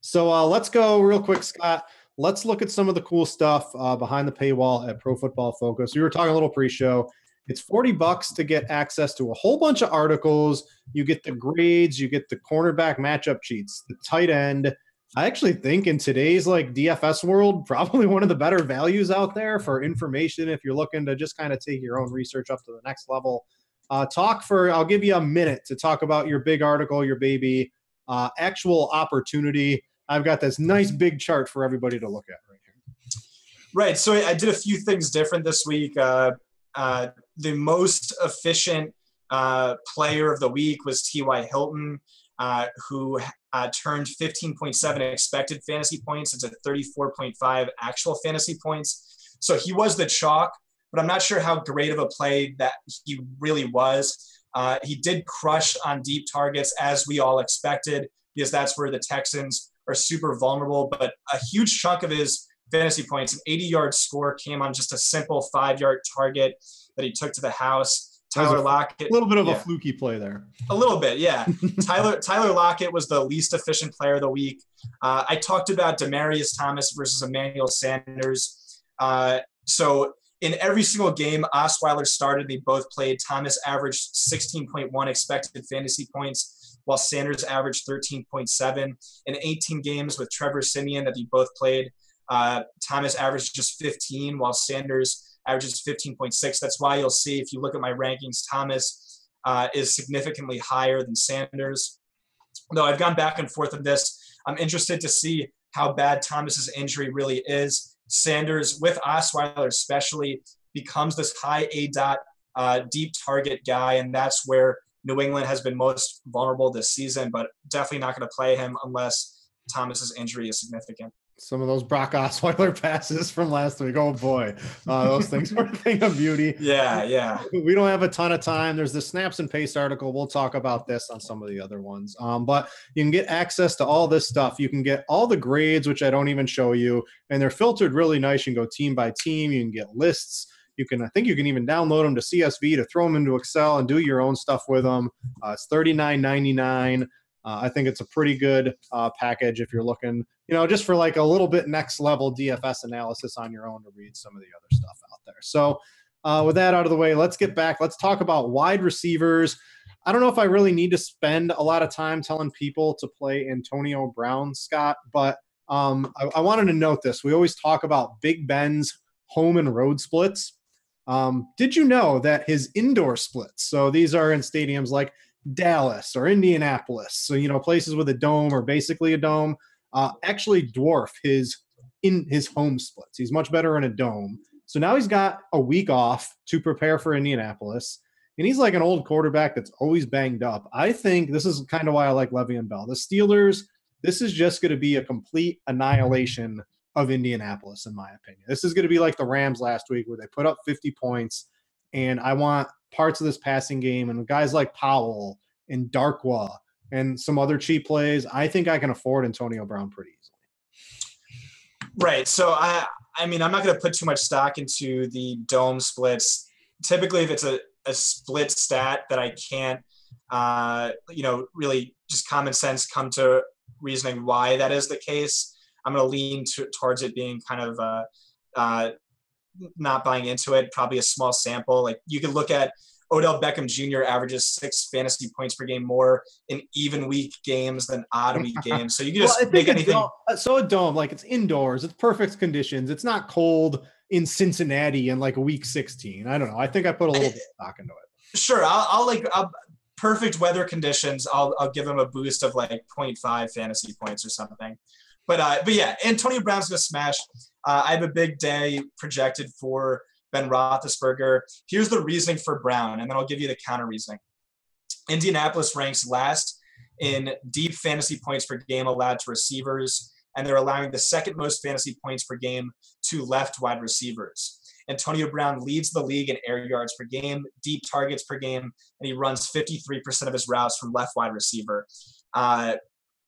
So uh let's go real quick, Scott. Let's look at some of the cool stuff uh, behind the paywall at Pro Football Focus. We were talking a little pre-show. It's 40 bucks to get access to a whole bunch of articles. You get the grades, you get the cornerback matchup cheats, the tight end, I actually think in today's like DFS world, probably one of the better values out there for information if you're looking to just kind of take your own research up to the next level. Uh, talk for, I'll give you a minute to talk about your big article, your baby, uh, actual opportunity. I've got this nice big chart for everybody to look at right here. Right. So I did a few things different this week. Uh, uh the most efficient uh, player of the week was T.Y. Hilton. Uh, who uh, turned 15.7 expected fantasy points into 34.5 actual fantasy points. So he was the chalk, but I'm not sure how great of a play that he really was. Uh, he did crush on deep targets as we all expected, because that's where the Texans are super vulnerable. But a huge chunk of his fantasy points, an 80 yard score, came on just a simple five yard target that he took to the house. Tyler Lockett. A little bit of yeah. a fluky play there. A little bit, yeah. Tyler Tyler Lockett was the least efficient player of the week. Uh, I talked about Demaryius Thomas versus Emmanuel Sanders. Uh, so in every single game Osweiler started, they both played. Thomas averaged 16.1 expected fantasy points, while Sanders averaged 13.7. In 18 games with Trevor Siemian that they both played, uh, Thomas averaged just 15, while Sanders averages 15.6. That's why you'll see if you look at my rankings, Thomas uh, is significantly higher than Sanders. Though I've gone back and forth on this, I'm interested to see how bad Thomas's injury really is. Sanders, with Osweiler especially, becomes this high A dot uh, deep target guy, and that's where New England has been most vulnerable this season. But definitely not going to play him unless Thomas's injury is significant some of those Brock Osweiler passes from last week. Oh boy, uh, those things were a thing of beauty. Yeah, yeah. We don't have a ton of time. There's the snaps and pace article. We'll talk about this on some of the other ones. Um, but you can get access to all this stuff. You can get all the grades, which I don't even show you, and they're filtered really nice. You can go team by team. You can get lists. You can, I think, you can even download them to CSV to throw them into Excel and do your own stuff with them. Uh, it's thirty nine ninety nine. Uh, I think it's a pretty good uh, package if you're looking, you know, just for like a little bit next level DFS analysis on your own to read some of the other stuff out there. So, uh, with that out of the way, let's get back. Let's talk about wide receivers. I don't know if I really need to spend a lot of time telling people to play Antonio Brown, Scott, but um, I, I, wanted to note this. We always talk about Big Ben's home and road splits. Um, did you know that his indoor splits, so these are in stadiums like Dallas or Indianapolis, so you know places with a dome or basically a dome, uh, actually dwarf his in his home splits. He's much better in a dome. So now he's got a week off to prepare for Indianapolis. And he's like an old quarterback that's always banged up. I think this is kind of why I like Le'Veon Bell. The Steelers, this is just going to be a complete annihilation of Indianapolis, in my opinion. This is going to be like the Rams last week where they put up 50 points. And I want parts of this passing game and guys like Powell and Darkwa and some other cheap plays. I think I can afford Antonio Brown pretty easily. Right. So I I mean I'm not going to put too much stock into the dome splits. Typically if it's a a split stat that I can't, uh, you know, really just common sense come to reasoning why that is the case. I'm going to lean to, towards it being kind of uh, uh, not buying into it. Probably a small sample. Like you could look at Odell Beckham Jr. averages six fantasy points per game more in even week games than odd week games. So you can just well, make anything. Dome, so a dome, like it's indoors, it's perfect conditions. It's not cold in Cincinnati in like week 16. I don't know. I think I put a little bit stock into it. Sure. I'll, I'll like I'll, perfect weather conditions. I'll, I'll give him a boost of like 0.5 fantasy points or something. But, uh, but yeah, Antonio Brown's to smash. Uh, I have a big day projected for Ben Roethlisberger. Here's the reasoning for Brown, and then I'll give you the counter reasoning. Indianapolis ranks last in deep fantasy points per game allowed to receivers and they're allowing the second most fantasy points per game to left wide receivers. Antonio Brown leads the league in air yards per game, deep targets per game, and he runs 53% of his routes from left wide receiver. Uh,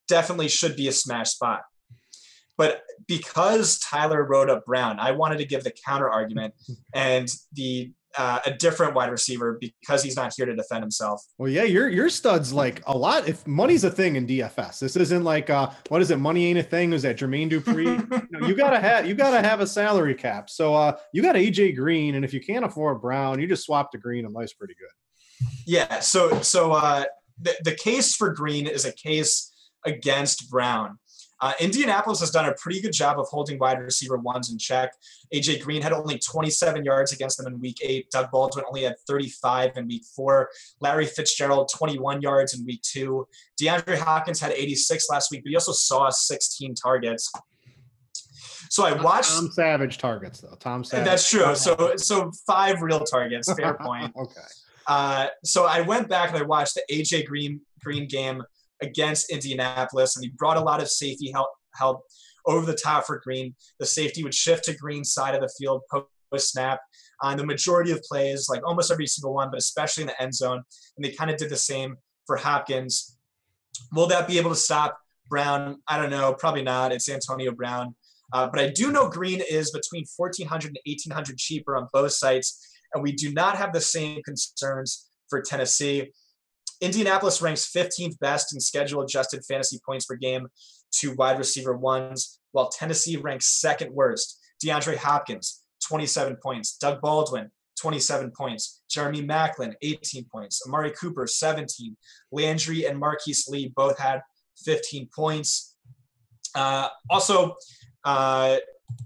definitely should be a smash spot. But because Tyler wrote up Brown, I wanted to give the counter argument and the uh, a different wide receiver because he's not here to defend himself. Well, yeah, your your studs like a lot. If money's a thing in DFS, this isn't like uh, what is it? Money ain't a thing. Is that Jermaine Dupri? you, know, you gotta have you gotta have a salary cap. So uh, you got AJ Green, and if you can't afford Brown, you just swap to Green, and life's pretty good. Yeah. So so uh, the the case for Green is a case against Brown. Uh, Indianapolis has done a pretty good job of holding wide receiver ones in check. AJ Green had only 27 yards against them in week eight. Doug Baldwin only had 35 in week four. Larry Fitzgerald, 21 yards in week two. DeAndre Hopkins had 86 last week, but he also saw 16 targets. So I watched Tom Savage targets though. Tom Savage. That's true. So so five real targets. Fair point. okay. Uh, so I went back and I watched the AJ Green Green game against Indianapolis, and he brought a lot of safety help, help over the top for Green. The safety would shift to Green's side of the field post snap on the majority of plays, like almost every single one, but especially in the end zone. And they kind of did the same for Hopkins. Will that be able to stop Brown? I don't know. Probably not. It's Antonio Brown. Uh, but I do know Green is between 1400 and 1800 cheaper on both sites. And we do not have the same concerns for Tennessee. Indianapolis ranks 15th best in schedule adjusted fantasy points per game to wide receiver ones, while Tennessee ranks second worst. DeAndre Hopkins, 27 points. Doug Baldwin, 27 points. Jeremy Maclin, 18 points. Amari Cooper, 17. Landry and Marquise Lee both had 15 points. Uh, also, uh,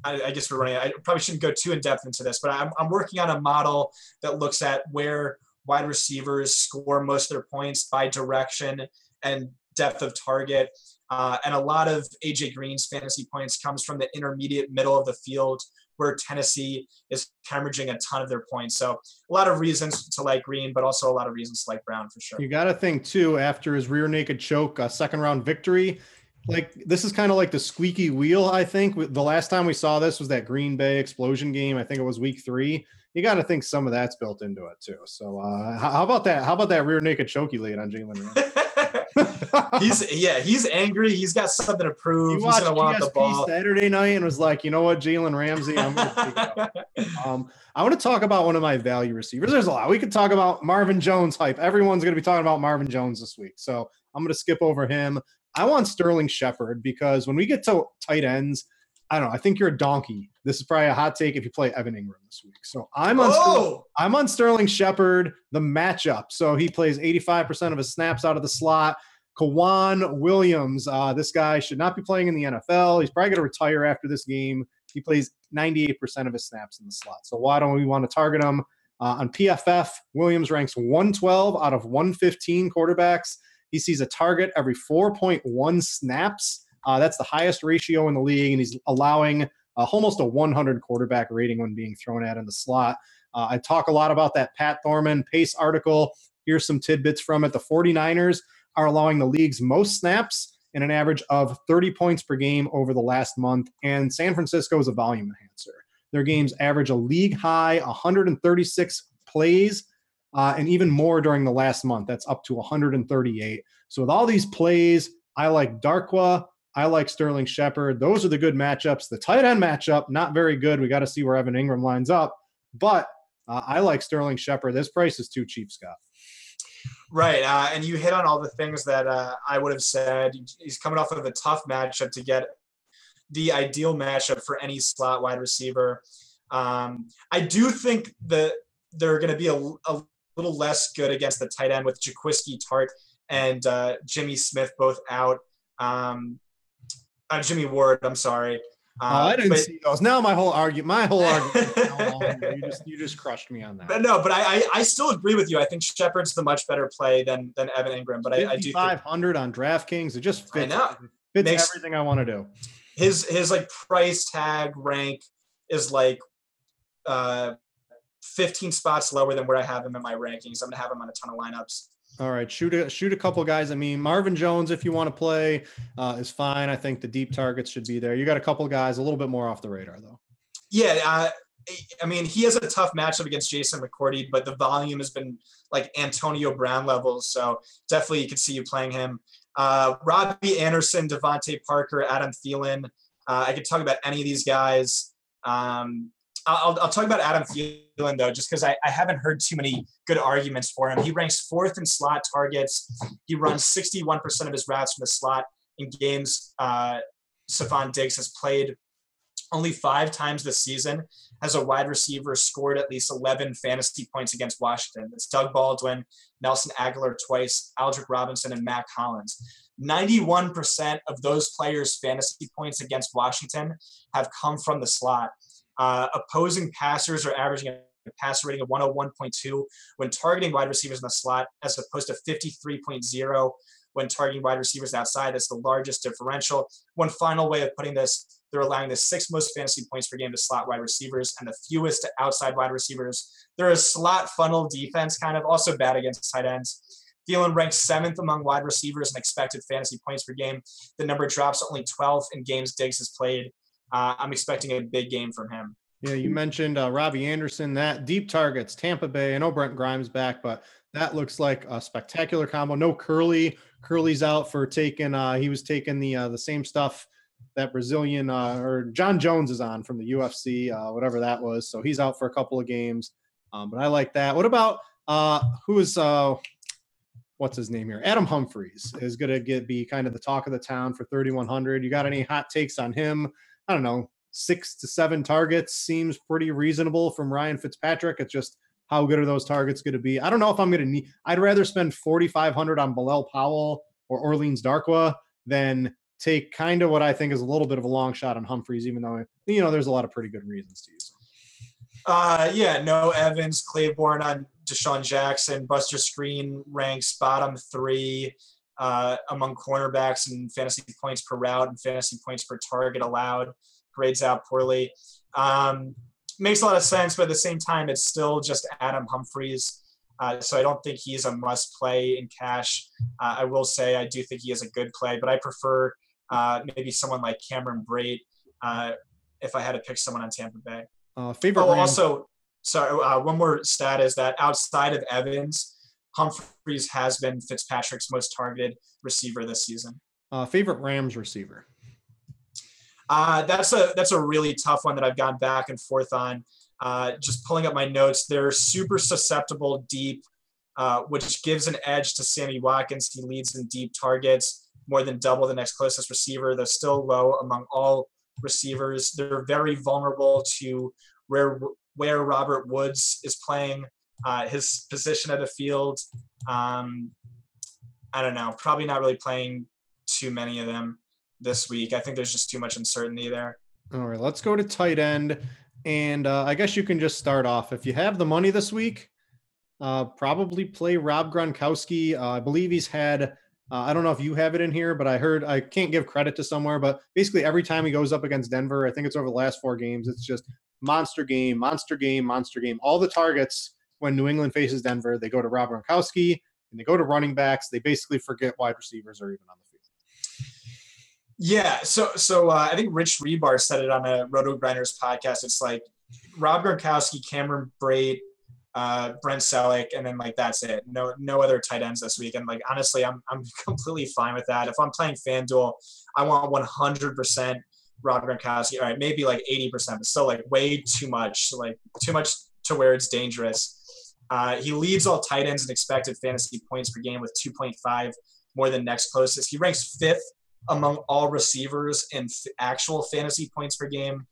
I, I, guess we're running. I probably shouldn't go too in depth into this, but I'm, I'm working on a model that looks at where wide receivers score most of their points by direction and depth of target. Uh, and a lot of AJ Green's fantasy points comes from the intermediate middle of the field where Tennessee is hemorrhaging a ton of their points. So a lot of reasons to like Green, but also a lot of reasons to like Brown for sure. You got to think too, after his rear naked choke, a second round victory, like this is kind of like the squeaky wheel. I think the last time we saw this was that Green Bay explosion game. I think it was week three you got to think some of that's built into it too. So uh, how, about that? How about that rear naked choke late on Jalen? he's yeah, he's angry. He's got something to prove. He he's gonna want the ball. Saturday night and was like, you know what, Jalen Ramsey, I'm to. Um, I want to talk about one of my value receivers. There's a lot. We could talk about Marvin Jones hype. Everyone's going to be talking about Marvin Jones this week. So I'm going to skip over him. I want Sterling Shepard because when we get to tight ends, I don't know. I think you're a donkey. This is probably a hot take if you play Evan Engram this week. So I'm on Sterling, oh, I'm on Sterling Shepard, the matchup. So he plays 85% of his snaps out of the slot. K'Waun Williams, uh, this guy should not be playing in the NFL. He's probably going to retire after this game. He plays 98% of his snaps in the slot. So why don't we want to target him? Uh, on PFF, Williams ranks 112 out of 115 quarterbacks. He sees a target every 4.1 snaps. Uh, that's the highest ratio in the league, and he's allowing uh, almost a 100 quarterback rating when being thrown at in the slot. Uh, I talk a lot about that Pat Thorman Pace article. Here's some tidbits from it. The 49ers are allowing the league's most snaps and an average of 30 points per game over the last month. And San Francisco is a volume enhancer. Their games average a league high 136 plays uh, and even more during the last month. That's up to 138. So with all these plays, I like Darkwa. I like Sterling Shepard. Those are the good matchups. The tight end matchup, not very good. We got to see where Evan Engram lines up. But uh, I like Sterling Shepard. This price is too cheap, Scott. Right, uh, and you hit on all the things that uh, I would have said. He's coming off of a tough matchup to get the ideal matchup for any slot wide receiver. Um, I do think that they're going to be a, a, little less good against the tight end with Jaquiski Tartt and uh, Jimmy Smith both out. Um, uh, Jimmy Ward, I'm sorry. Oh, I didn't but, see those. Now my whole argument, my whole argument, you just you just crushed me on that. But no, but I, I, I still agree with you. I think Shepard's the much better play than than Evan Engram. But I, I do five hundred on DraftKings. It just fits. I know. Fits Makes, everything I want to do. His his like price tag rank is like uh 15 spots lower than where I have him in my rankings. I'm gonna have him on a ton of lineups. All right, shoot a shoot a couple guys. I mean, Marvin Jones, if you want to play, uh, is fine. I think the deep targets should be there. You got a couple guys a little bit more off the radar though. Yeah, uh, I mean, he has a tough matchup against Jason McCourty, but the volume has been like Antonio Brown levels. So definitely, you could see you playing him. Uh, Robbie Anderson, DeVante Parker, Adam Thielen. Uh, I could talk about any of these guys. Um, I'll, I'll talk about Adam Thielen though, just because I, I haven't heard too many good arguments for him. He ranks fourth in slot targets. He runs 61% of his routes from the slot in games. Uh, Stefon Diggs has played only five times this season has a wide receiver scored at least 11 fantasy points against Washington. It's Doug Baldwin, Nelson Agholor twice, Aldrick Robinson, and Mack Hollins. 91% of those players' fantasy points against Washington have come from the slot. Uh, opposing passers are averaging a passer rating of 101.2 when targeting wide receivers in the slot, as opposed to 53.0 when targeting wide receivers outside. That's the largest differential. One final way of putting this they're allowing the sixth most fantasy points per game to slot wide receivers and the fewest to outside wide receivers. They're a slot funnel defense, kind of also bad against tight ends. Thielen ranks seventh among wide receivers in expected fantasy points per game. The number drops only 12 in games Diggs has played. Uh, I'm expecting a big game from him. Yeah, you mentioned uh, Robbie Anderson. That deep targets, Tampa Bay. I know Brent Grimes back, but that looks like a spectacular combo. No Curly. Curly's out for taking. Uh, he was taking the uh, the same stuff that Brazilian uh, or Jon Jones is on from the UFC, uh, whatever that was. So he's out for a couple of games. Um, but I like that. What about uh, who is uh, what's his name here? Adam Humphries is going to get be kind of the talk of the town for 3100. You got any hot takes on him? I don't know. Six to seven targets seems pretty reasonable from Ryan Fitzpatrick. It's just how good are those targets going to be? I don't know if I'm going to need. I'd rather spend 4,500 on Bilal Powell or Orleans Darkwa than take kind of what I think is a little bit of a long shot on Humphries, even though you know there's a lot of pretty good reasons to use. Uh, yeah, no Evans, Claiborne on DeSean Jackson, Buster Skrine ranks bottom three uh, among cornerbacks and fantasy points per route and fantasy points per target allowed. Grades out poorly. Um, makes a lot of sense, but at the same time, it's still just Adam Humphries. Uh, so I don't think he's a must play in cash. Uh, I will say I do think he is a good play, but I prefer uh, maybe someone like Cameron Brate uh, if I had to pick someone on Tampa Bay. Uh, favorite. Oh, also, sorry. Uh, one more stat is that outside of Evans, Humphries has been Fitzpatrick's most targeted receiver this season. Uh, favorite Rams receiver? Uh, that's a that's a really tough one that I've gone back and forth on. Uh, just pulling up my notes, they're super susceptible deep, uh, which gives an edge to Sammy Watkins. He leads in deep targets, more than double the next closest receiver. They're still low among all receivers. They're very vulnerable to where where Robert Woods is playing, uh, his position of the field. Um, I don't know. Probably not really playing too many of them this week. I think there's just too much uncertainty there. All right, let's go to tight end. And uh, I guess you can just start off. If you have the money this week, uh, probably play Rob Gronkowski. Uh, I believe he's had, uh, I don't know if you have it in here, but I heard, I can't give credit to somewhere, but basically every time he goes up against Denver, I think it's over the last four games, it's just monster game, monster game, monster game. All the targets when New England faces Denver, they go to Rob Gronkowski and they go to running backs. They basically forget wide receivers are even on the field. yeah, so so uh, I think Rich Hribar said it on a RotoGrinders podcast. It's like Rob Gronkowski, Cameron Brate, uh, Brent Celek, and then like that's it. No no other tight ends this week. And like honestly, I'm I'm completely fine with that. If I'm playing FanDuel, I want 100% Rob Gronkowski. All right, maybe like 80%, but still like way too much. Like too much to where it's dangerous. Uh, he leads all tight ends in expected fantasy points per game with 2.5 more than next closest. He ranks fifth among all receivers in f- actual fantasy points per game.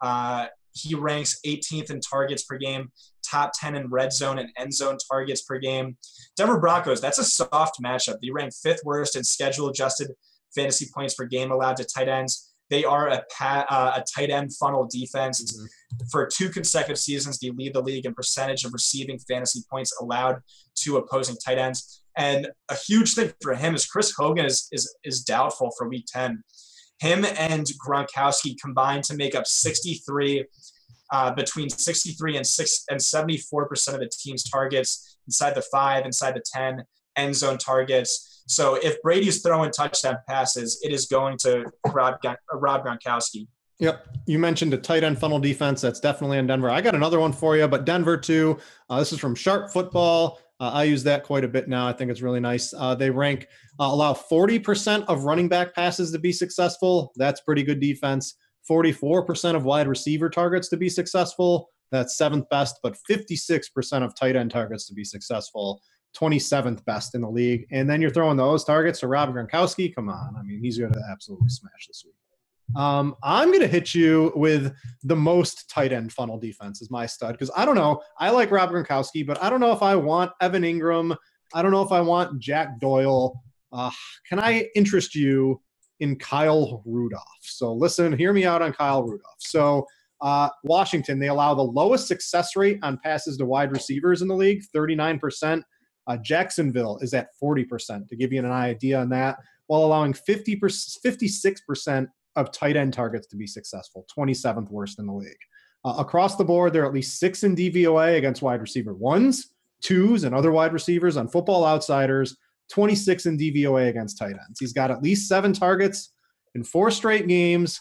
Uh, he ranks 18th in targets per game, top 10 in red zone and end zone targets per game. Denver Broncos, that's a soft matchup. They rank fifth worst in schedule adjusted fantasy points per game allowed to tight ends. They are a, pat, uh, a tight end funnel defense. Mm-hmm. For two consecutive seasons, they lead the league in percentage of receiving fantasy points allowed to opposing tight ends. And a huge thing for him is Chris Hogan is is is doubtful for Week 10. Him and Gronkowski combined to make up 63 uh, between 63 and six and 74 percent of the team's targets inside the five, inside the 10 end zone targets. So if Brady's throwing touchdown passes, it is going to Rob, Rob Gronkowski. Yep. You mentioned a tight end funnel defense. That's definitely in Denver. I got another one for you, but Denver too. Uh, this is from Sharp Football. Uh, I use that quite a bit now. I think it's really nice. Uh, they rank uh, allow 40% of running back passes to be successful. That's pretty good defense. 44% of wide receiver targets to be successful. That's seventh best, but 56% of tight end targets to be successful. 27th best in the league. And then you're throwing those targets to Rob Gronkowski. Come on. I mean, he's going to absolutely smash this week. Um, I'm going to hit you with the most tight end funnel defense as my stud because I don't know. I like Rob Gronkowski, but I don't know if I want Evan Engram. I don't know if I want Jack Doyle. Uh, can I interest you in Kyle Rudolph? So listen, hear me out on Kyle Rudolph. So uh, Washington, they allow the lowest success rate on passes to wide receivers in the league, 39%. Uh, Jacksonville is at 40%, to give you an idea on that, while allowing 50 56% of tight end targets to be successful, 27th worst in the league. Uh, across the board, there are at least six in DVOA against wide receiver ones, twos, and other wide receivers on football outsiders, 26 in DVOA against tight ends. He's got at least seven targets in four straight games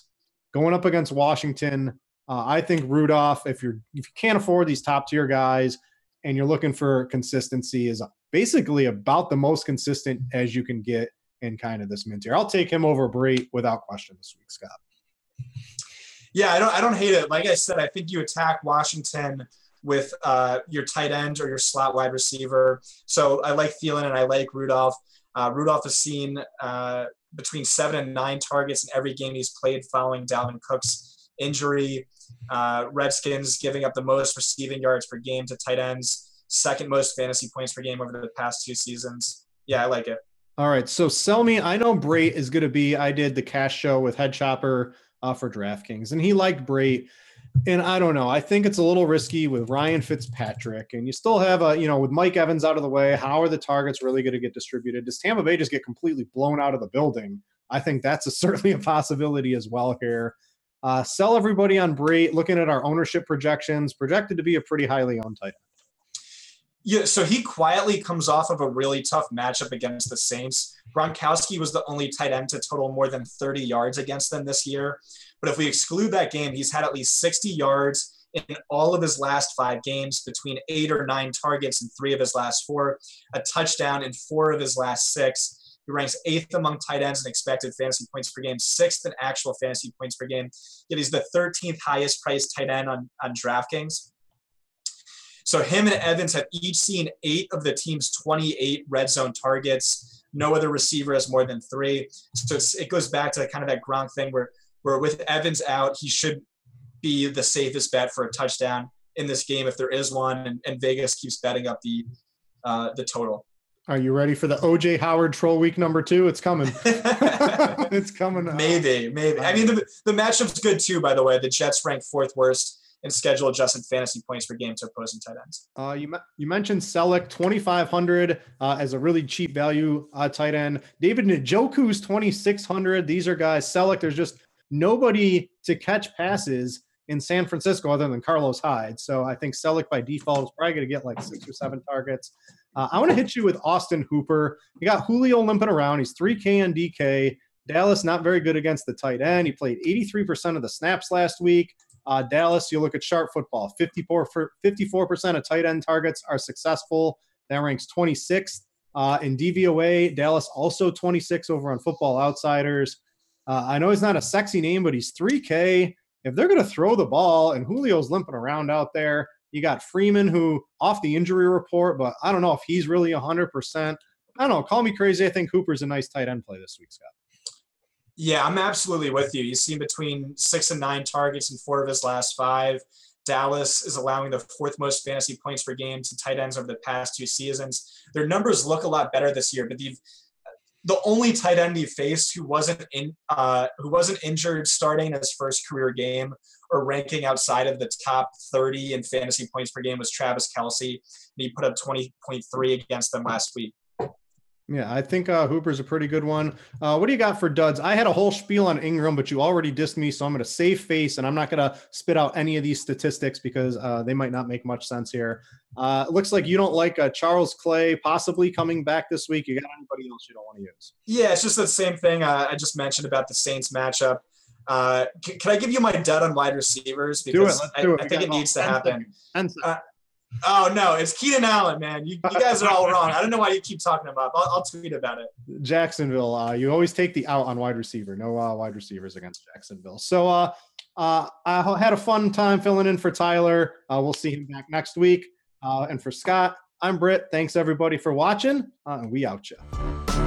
going up against Washington. Uh, I think Rudolph, if you're if you can't afford these top tier guys and you're looking for consistency, is basically about the most consistent as you can get in kind of this mint here. I'll take him over Brate without question this week, Scott. Yeah, I don't I don't hate it. Like I said, I think you attack Washington with uh, your tight end or your slot wide receiver. So I like Thielen and I like Rudolph. Uh, Rudolph has seen uh, between seven and nine targets in every game he's played following Dalvin Cook's injury. Uh, Redskins giving up the most receiving yards per game to tight ends, second most fantasy points per game over the past two seasons. Yeah, I like it. All right. So sell me. I know Brate is going to be. I did the cash show with Head Chopper uh, for DraftKings, and he liked Brate. And I don't know. I think it's a little risky with Ryan Fitzpatrick, and you still have a, you know, with Mike Evans out of the way. How are the targets really going to get distributed? Does Tampa Bay just get completely blown out of the building? I think that's a, certainly a possibility as well here. Uh, sell everybody on Brate. Looking at our ownership projections, projected to be a pretty highly owned end. Yeah, so he quietly comes off of a really tough matchup against the Saints. Gronkowski was the only tight end to total more than 30 yards against them this year. But if we exclude that game, he's had at least 60 yards in all of his last five games, between eight or nine targets in three of his last four, a touchdown in four of his last six. He ranks eighth among tight ends in expected fantasy points per game, sixth in actual fantasy points per game. Yet he's the 13th highest priced tight end on, on DraftKings. So him and Evans have each seen eight of the team's 28 red zone targets. No other receiver has more than three. So it goes back to kind of that Gronk thing where, where with Evans out, he should be the safest bet for a touchdown in this game if there is one, and, and Vegas keeps betting up the uh, the total. Are you ready for the OJ Howard troll week number two? It's coming. it's coming. Maybe, maybe. I mean, the, the matchup's good too, by the way. The Jets rank fourth worst in schedule adjusted fantasy points per game to opposing tight ends. Uh, you you mentioned Celek 2500 uh, as a really cheap value uh, tight end. David Njoku's 2600. These are guys Celek. There's just nobody to catch passes in San Francisco other than Carlos Hyde. So I think Celek by default is probably going to get like six or seven targets. Uh, I want to hit you with Austin Hooper. You got Julio limping around. He's 3K and DK. Dallas not very good against the tight end. He played 83% of the snaps last week. Uh, Dallas, you look at sharp football, 54, 54% of tight end targets are successful. That ranks 26th. Uh, in DVOA, Dallas also 26 over on Football Outsiders. Uh, I know he's not a sexy name, but he's 3K. If they're going to throw the ball and Julio's limping around out there, you got Freeman, who off the injury report, but I don't know if he's really 100%. I don't know. Call me crazy. I think Hooper's a nice tight end play this week, Scott. Yeah, I'm absolutely with you. You see between six and nine targets in four of his last five. Dallas is allowing the fourth most fantasy points per game to tight ends over the past two seasons. Their numbers look a lot better this year, but they've the only tight end he faced who wasn't in uh, who wasn't injured starting his first career game or ranking outside of the top 30 in fantasy points per game was Travis Kelce, and he put up 20.3 against them last week. Yeah, I think uh, Hooper's a pretty good one. Uh, what do you got for duds? I had a whole spiel on Engram, but you already dissed me, so I'm going to save face and I'm not going to spit out any of these statistics because uh, they might not make much sense here. Uh, it looks like you don't like uh, Charles Clay possibly coming back this week. You got anybody else you don't want to use? Yeah, it's just the same thing uh, I just mentioned about the Saints matchup. Can, can, I give you my dud on wide receivers? Because I, it. I, think it needs to happen. Oh no, it's Keenan Allen, man. You, you guys are all wrong. I don't know why you keep talking about. I'll, I'll tweet about it. Jacksonville. Uh, you always take the out on wide receiver. No uh, wide receivers against Jacksonville. So uh, uh, I had a fun time filling in for Tyler. Uh, we'll see him back next week. Uh, and for Scott, I'm Britt. Thanks everybody for watching. Uh, we out you.